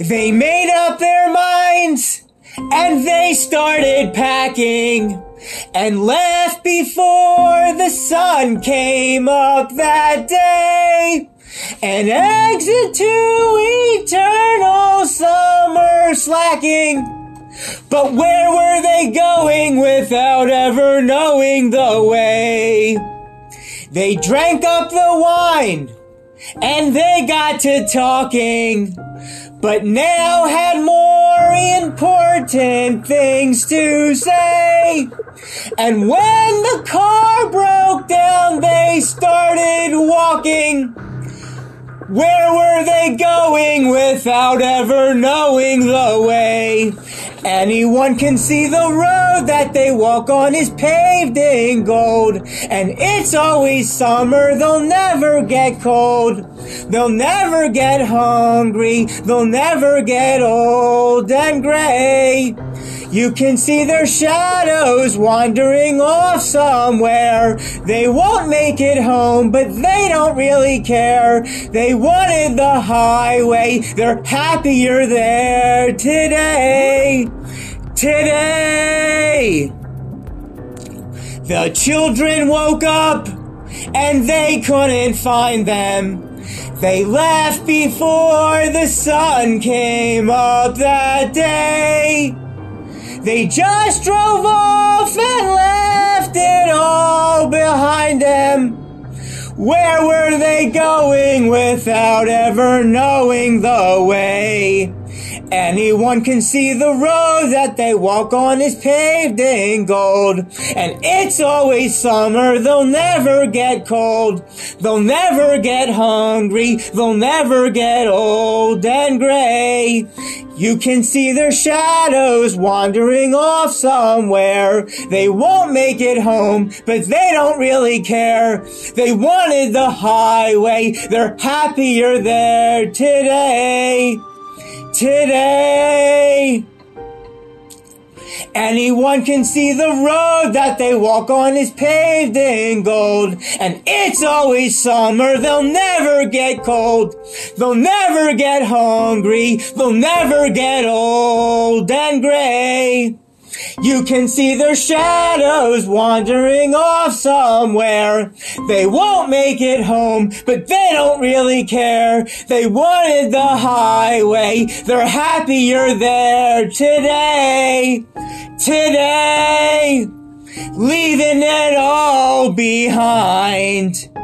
They made up their minds and they started packing and left before the sun came up that day. An exit to eternal summer slacking. But where were they going without ever knowing the way? They drank up the wine and they got to talking, but now had more important things to say. And when the car broke down, they started walking. Where were they going without ever knowing the way? Anyone can see the road that they walk on is paved in gold. And it's always summer, they'll never get cold. They'll never get hungry, they'll never get old and gray. You can see their shadows wandering off somewhere. They won't make it home, but they don't really care. They wanted the highway, they're happier there today. Today! The children woke up and they couldn't find them. They left before the sun came up that day. They just drove off and left it all behind them. Where were they going without ever knowing the way? Anyone can see the road that they walk on is paved in gold. And it's always summer, they'll never get cold. They'll never get hungry, they'll never get old and gray. You can see their shadows wandering off somewhere. They won't make it home, but they don't really care. They wanted the highway, they're happier there today today. Anyone can see the road that they walk on is paved in gold. And it's always summer, they'll never get cold. They'll never get hungry, they'll never get old and gray. You can see their shadows wandering off somewhere. They won't make it home, but they don't really care. They wanted the highway. They're happier there today. Today. Leaving it all behind.